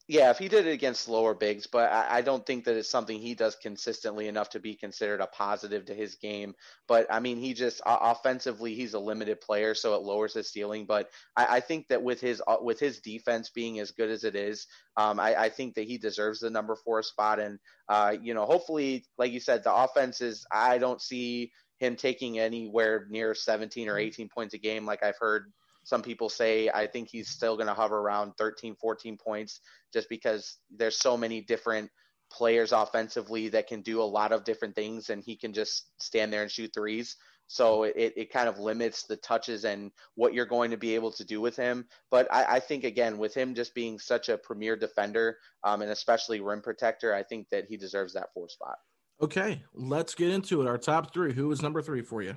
Yeah, if he did it against lower bigs, but I, I, don't think that it's something he does consistently enough to be considered a positive to his game. But I mean, he just uh, offensively, he's a limited player, so it lowers his ceiling. But I, I think that with his uh, with his defense being as good as it is, um, I, I, think that he deserves the number four spot. And uh, you know, hopefully, like you said, the offense is. I don't see him taking anywhere near 17 or 18 points a game, like I've heard some people say I think he's still going to hover around 13, 14 points just because there's so many different players offensively that can do a lot of different things and he can just stand there and shoot threes. So it, it kind of limits the touches and what you're going to be able to do with him. But I, I think, again, with him just being such a premier defender um, and especially rim protector, I think that he deserves that four spot. Okay, let's get into it. Our top three. Who is number three for you?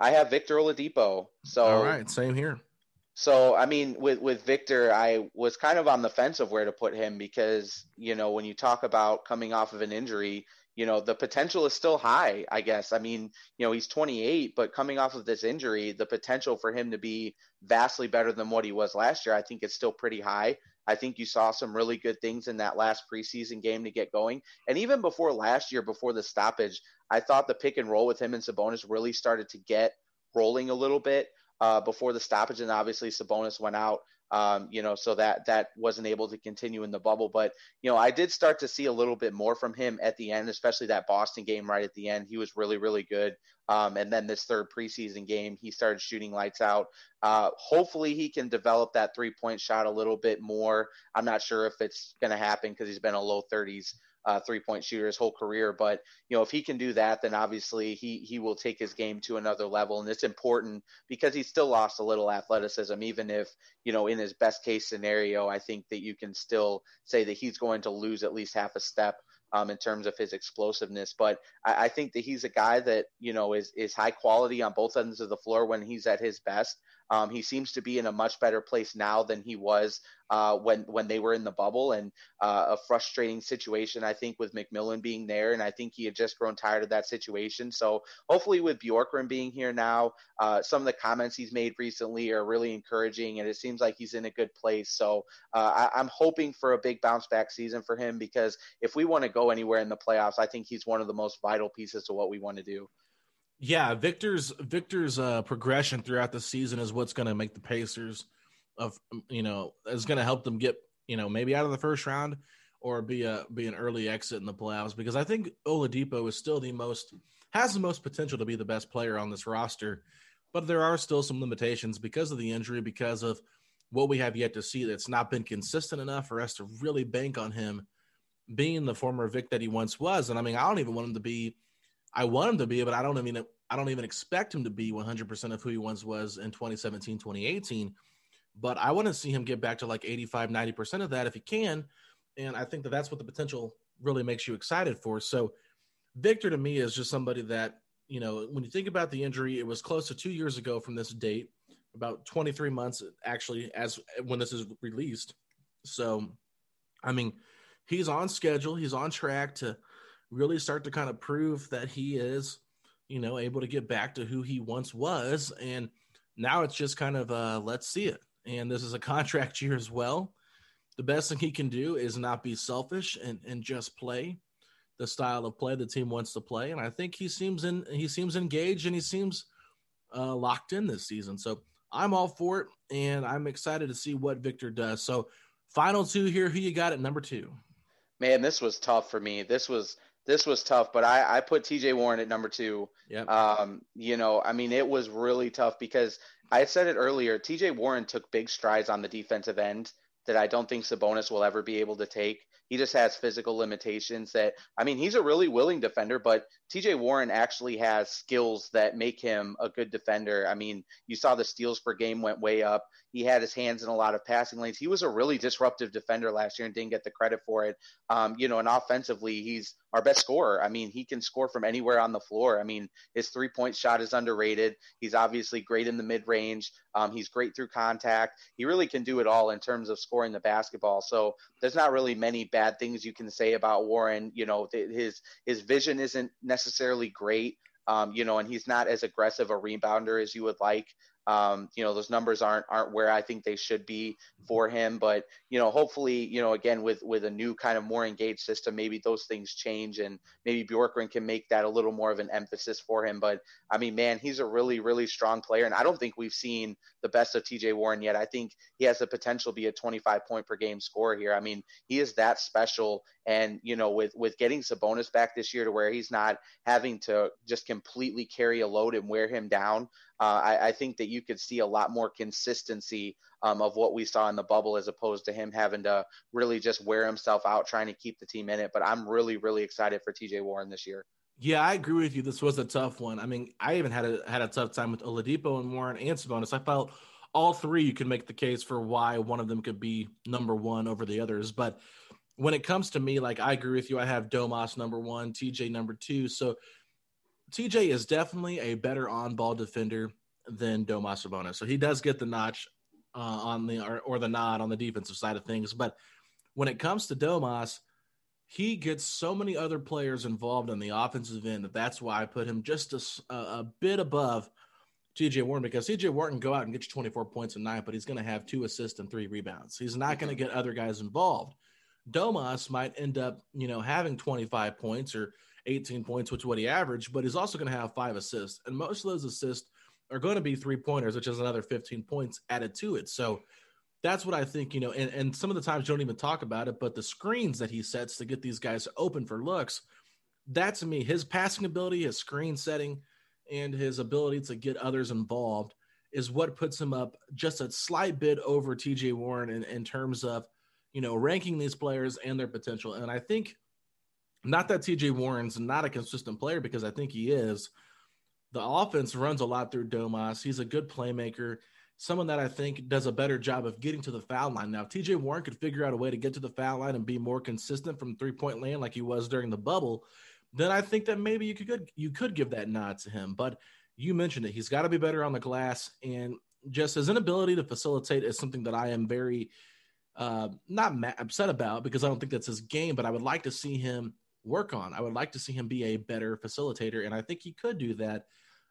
I have Victor Oladipo. So all right, same here. So I mean, with with Victor, I was kind of on the fence of where to put him because you know when you talk about coming off of an injury, you know the potential is still high. I guess I mean you know he's 28, but coming off of this injury, the potential for him to be vastly better than what he was last year, I think it's still pretty high. I think you saw some really good things in that last preseason game to get going. And even before last year, before the stoppage, I thought the pick and roll with him and Sabonis really started to get rolling a little bit uh, before the stoppage, and obviously Sabonis went out Um, you know, so that that wasn't able to continue in the bubble. But you know, I did start to see a little bit more from him at the end, especially that Boston game right at the end. He was really really good. Um, and then this third preseason game, he started shooting lights out. Uh, hopefully, he can develop that three point shot a little bit more. I'm not sure if it's going to happen because he's been a low 30s uh, three point shooter his whole career. But you know, if he can do that, then obviously he he will take his game to another level, and it's important because he still lost a little athleticism. Even if you know, in his best case scenario, I think that you can still say that he's going to lose at least half a step um, in terms of his explosiveness. But I, I, think that he's a guy that you know is is high quality on both ends of the floor when he's at his best. Um, he seems to be in a much better place now than he was uh, when when they were in the bubble, and uh, a frustrating situation I think with McMillan being there, and I think he had just grown tired of that situation. So hopefully with Bjorkgren being here now, uh, some of the comments he's made recently are really encouraging, and it seems like he's in a good place. So uh, I, I'm hoping for a big bounce back season for him because if we want to go anywhere in the playoffs, I think he's one of the most vital pieces to what we want to do. Yeah, Victor's Victor's uh, progression throughout the season is what's going to make the Pacers of you know is going to help them get you know maybe out of the first round or be a be an early exit in the playoffs because I think Oladipo is still the most has the most potential to be the best player on this roster, but there are still some limitations because of the injury because of what we have yet to see that's not been consistent enough for us to really bank on him being the former Vic that he once was. And I mean, I don't even want him to be I want him to be, but I don't mean I don't even expect him to be 100% of who he once was in 2017, 2018. But I want to see him get back to like 85, 90% of that if he can. And I think that that's what the potential really makes you excited for. So Victor to me is just somebody that, you know, when you think about the injury, it was close to two years ago from this date, about 23 months actually, as when this is released. So, I mean, he's on schedule, he's on track to really start to kind of prove that he is, you know, able to get back to who he once was. And now it's just kind of uh, let's see it. And this is a contract year as well. The best thing he can do is not be selfish and, and just play the style of play the team wants to play. And I think he seems in he seems engaged and he seems uh, locked in this season. So I'm all for it, and I'm excited to see what Victor does. So final two here. Who you got at number two? Man, this was tough for me. This was this was tough, but I, I put TJ Warren at number two. Yeah. Um, you know, I mean, it was really tough because I said it earlier. TJ Warren took big strides on the defensive end that I don't think Sabonis will ever be able to take. He just has physical limitations that, I mean, he's a really willing defender, but TJ Warren actually has skills that make him a good defender. I mean, you saw the steals per game went way up. He had his hands in a lot of passing lanes. He was a really disruptive defender last year and didn't get the credit for it. Um, you know, and offensively, he's our best scorer. I mean, he can score from anywhere on the floor. I mean, his three point shot is underrated. He's obviously great in the mid range. Um, he's great through contact. He really can do it all in terms of scoring the basketball. So there's not really many bad things you can say about Warren. You know, his his vision isn't necessarily great. Um, you know, and he's not as aggressive a rebounder as you would like. Um, you know, those numbers aren't aren't where I think they should be for him. But you know, hopefully, you know, again with with a new kind of more engaged system, maybe those things change, and maybe Bjorkgren can make that a little more of an emphasis for him. But I mean, man, he's a really really strong player, and I don't think we've seen the best of T.J. Warren yet. I think he has the potential to be a 25 point per game scorer here. I mean, he is that special, and you know, with with getting Sabonis back this year to where he's not having to just completely carry a load and wear him down. Uh, I, I, think that you could see a lot more consistency um, of what we saw in the bubble as opposed to him having to really just wear himself out trying to keep the team in it. But I'm really, really excited for TJ Warren this year. Yeah, I agree with you. This was a tough one. I mean, I even had a had a tough time with Oladipo and Warren and Sabonis. I felt all three you can make the case for why one of them could be number one over the others. But when it comes to me, like I agree with you. I have Domas number one, TJ number two. So TJ is definitely a better on ball defender than Domas Sabonis. So he does get the notch uh, on the or, or, the nod on the defensive side of things. But when it comes to Domas, he gets so many other players involved on the offensive end that that's why I put him just a, a bit above TJ Warren because TJ Warren go out and get you 24 points a night, but he's going to have two assists and three rebounds. He's not going to get other guys involved. Domas might end up, you know, having 25 points or 18 points, which is what he averaged, but he's also going to have five assists. And most of those assists are going to be three pointers, which is another 15 points added to it. So that's what I think, you know, and, and some of the times you don't even talk about it, but the screens that he sets to get these guys open for looks, that to me, his passing ability, his screen setting, and his ability to get others involved is what puts him up just a slight bit over TJ Warren in, in terms of, you know, ranking these players and their potential. And I think not that TJ Warren's not a consistent player because I think he is. The offense runs a lot through Domas. He's a good playmaker someone that I think does a better job of getting to the foul line. Now, TJ Warren could figure out a way to get to the foul line and be more consistent from three point land like he was during the bubble, then I think that maybe you could you could give that nod to him. But you mentioned it; he's got to be better on the glass, and just his inability to facilitate is something that I am very uh, not mad, upset about because I don't think that's his game. But I would like to see him work on. I would like to see him be a better facilitator, and I think he could do that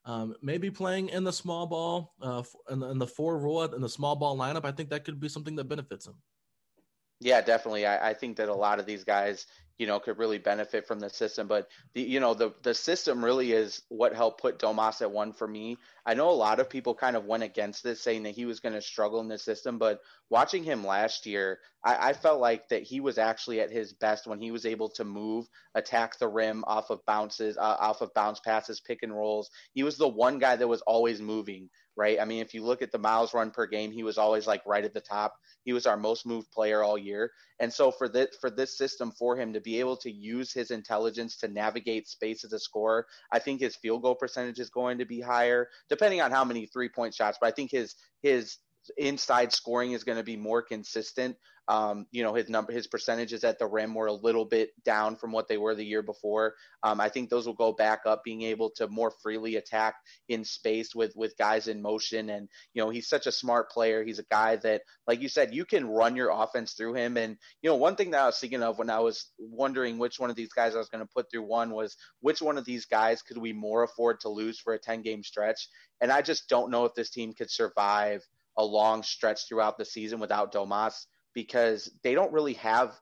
um, maybe playing in the small ball, uh, in, the, in the four rule in the small ball lineup. I think that could be something that benefits him. Yeah, definitely. I, I, think that a lot of these guys, you know, could really benefit from the system. But the, you know, the the system really is what helped put Domas at one for me. I know a lot of people kind of went against this, saying that he was going to struggle in the system. But watching him last year, I, I felt like that he was actually at his best when he was able to move, attack the rim off of bounces, uh, off of bounce passes, pick and rolls. He was the one guy that was always moving right? I mean, if you look at the miles run per game, he was always like right at the top. He was our most moved player all year. And so for this for this system for him to be able to use his intelligence to navigate space as a scorer, I think his field goal percentage is going to be higher, depending on how many three point shots. But I think his his inside scoring is going to be more consistent. Um, you know, his number, his percentages at the rim were a little bit down from what they were the year before. Um, I think those will go back up, being able to more freely attack in space with with guys in motion. And you know, he's such a smart player. He's a guy that, like you said, you can run your offense through him. And you know, one thing that I was thinking of when I was wondering which one of these guys I was going to put through one was which one of these guys could we more afford to lose for a ten game stretch. And I just don't know if this team could survive a long stretch throughout the season without Domas because they don't really have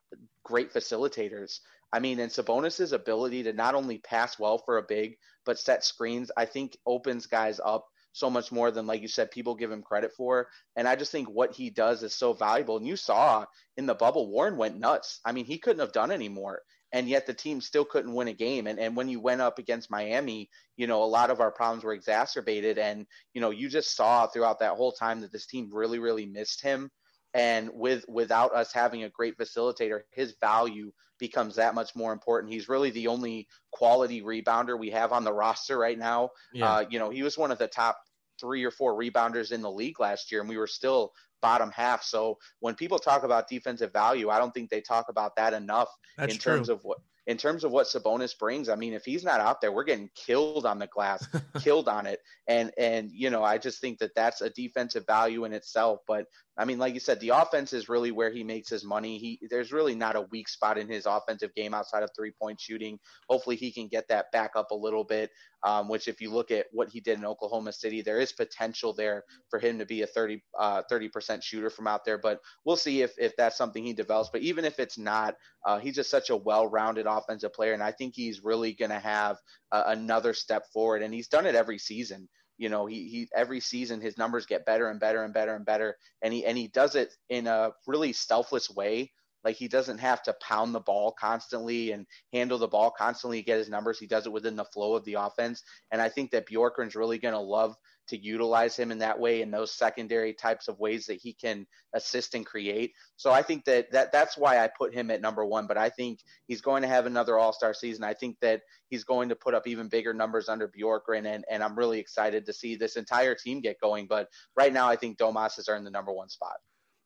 great facilitators. I mean, and Sabonis's ability to not only pass well for a big, but set screens, I think opens guys up so much more than, like you said, people give him credit for. And I just think what he does is so valuable. And you saw in the bubble, Warren went nuts. I mean, he couldn't have done any more and yet the team still couldn't win a game. And and when you went up against Miami, you know, a lot of our problems were exacerbated. And, you know, you just saw throughout that whole time that this team really, really missed him. And with without us having a great facilitator, his value becomes that much more important. He's really the only quality rebounder we have on the roster right now. Yeah. Uh, you know, he was one of the top three or four rebounders in the league last year, and we were still bottom half. So when people talk about defensive value, I don't think they talk about that enough That's in true. terms of what in terms of what Sabonis brings, I mean, if he's not out there, we're getting killed on the glass, killed on it. And, and, you know, I just think that that's a defensive value in itself. But I mean, like you said, the offense is really where he makes his money. He, there's really not a weak spot in his offensive game outside of three point shooting. Hopefully he can get that back up a little bit. Um, which if you look at what he did in Oklahoma City, there is potential there for him to be a 30, uh, 30% shooter from out there, but we'll see if, if that's something he develops. But even if it's not, uh, he's just such a well-rounded offensive player, and I think he's really going to have uh, another step forward. And he's done it every season. You know, he he every season his numbers get better and better and better and better, and he and he does it in a really selfless way. Like he doesn't have to pound the ball constantly and handle the ball constantly to get his numbers. He does it within the flow of the offense. And I think that Bjorkgren's really going to love to utilize him in that way in those secondary types of ways that he can assist and create. So I think that, that that's why I put him at number one. But I think he's going to have another All Star season. I think that he's going to put up even bigger numbers under Bjorkgren, and and I'm really excited to see this entire team get going. But right now, I think Domas has earned the number one spot.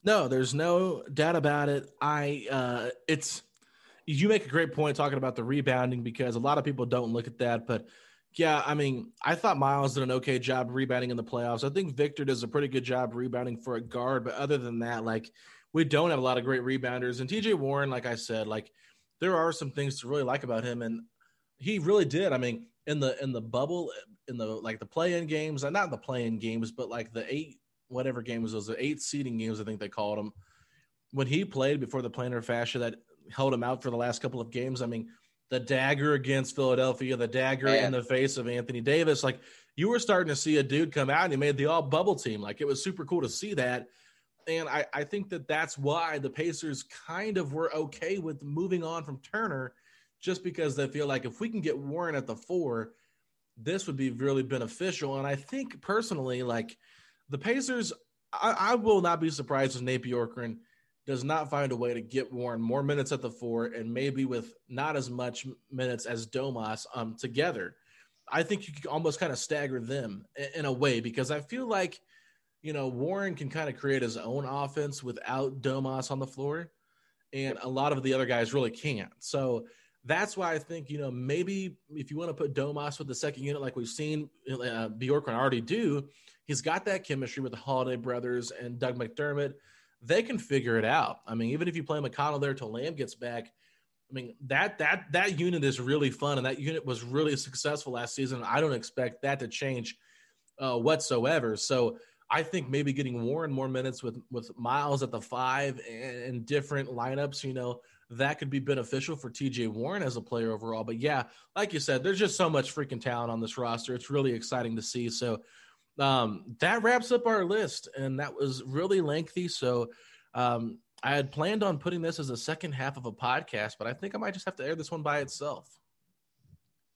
No, there's no doubt about it. I uh, it's you make a great point talking about the rebounding because a lot of people don't look at that, but yeah, I mean, I thought Miles did an okay job rebounding in the playoffs. I think Victor does a pretty good job rebounding for a guard, but other than that, like we don't have a lot of great rebounders. And TJ Warren, like I said, like there are some things to really like about him, and he really did. I mean, in the in the bubble, in the like the play-in games, not the play-in games, but like the eight whatever games those the eight seeding games, I think they called them. When he played before the plantar fascia that held him out for the last couple of games, I mean the dagger against Philadelphia, the dagger Man. in the face of Anthony Davis. Like you were starting to see a dude come out and he made the all bubble team. Like it was super cool to see that. And I, I think that that's why the Pacers kind of were okay with moving on from Turner, just because they feel like if we can get Warren at the four, this would be really beneficial. And I think personally, like the Pacers, I, I will not be surprised if Nate Bjorkgren does not find a way to get Warren more minutes at the four and maybe with not as much minutes as Domas um, together. I think you could almost kind of stagger them in, a way because I feel like – you know, Warren can kind of create his own offense without Domas on the floor, and a lot of the other guys really can't. So that's why I think you know maybe if you want to put Domas with the second unit, like we've seen uh, Bjorkgren already do, he's got that chemistry with the Holiday brothers and Doug McDermott. They can figure it out. I mean, even if you play McConnell there till Lamb gets back, I mean that that that unit is really fun, and that unit was really successful last season. I don't expect that to change uh, whatsoever. So I think maybe getting Warren more minutes with with Miles at the five and, and different lineups, you know, that could be beneficial for TJ Warren as a player overall. But yeah, like you said, there's just so much freaking talent on this roster. It's really exciting to see. So um, that wraps up our list, and that was really lengthy. So um, I had planned on putting this as a second half of a podcast, but I think I might just have to air this one by itself.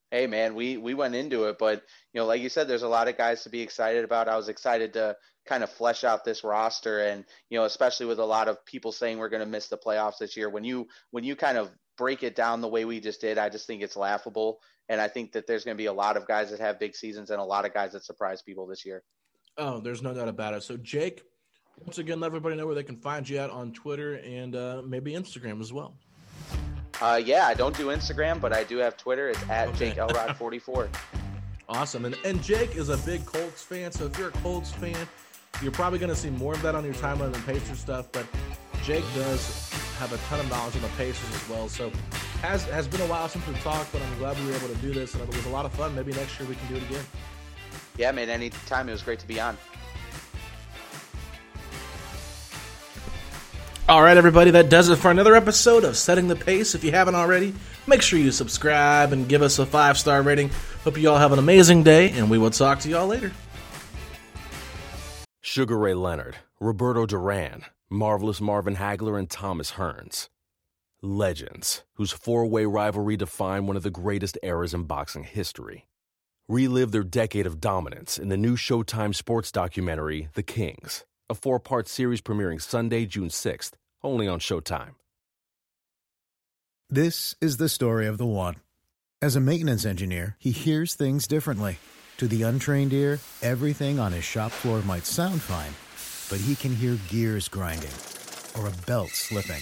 Hey man we we went into it but you know like you said there's a lot of guys to be excited about. I was excited to kind of flesh out this roster and you know especially with a lot of people saying we're going to miss the playoffs this year. When you when you kind of break it down the way we just did i just think it's laughable and i think that there's going to be a lot of guys that have big seasons and a lot of guys that surprise people this year oh there's no doubt about it so jake once again let everybody know where they can find you at on twitter and uh, maybe instagram as well uh, yeah, I don't do Instagram, but I do have Twitter. It's at okay. Jake Elrod44. awesome. And, and Jake is a big Colts fan. So if you're a Colts fan, you're probably going to see more of that on your timeline than Pacers stuff. But Jake does have a ton of knowledge on the Pacers as well. So has has been a while since we've talked, but I'm glad we were able to do this, and it was a lot of fun. Maybe next year we can do it again. Yeah, man. Anytime. It was great to be on. All right, everybody, that does it for another episode of Setting the Pace. If you haven't already, make sure you subscribe and give us a five star rating. Hope you all have an amazing day, and we will talk to you all later. Sugar Ray Leonard, Roberto Duran, Marvelous Marvin Hagler, and Thomas Hearns. Legends, whose four way rivalry defined one of the greatest eras in boxing history. Relive their decade of dominance in the new Showtime sports documentary, The Kings a four part series premiering Sunday, June 6th, only on Showtime. This is the story of the one. As a maintenance engineer, he hears things differently. To the untrained ear, everything on his shop floor might sound fine, but he can hear gears grinding or a belt slipping.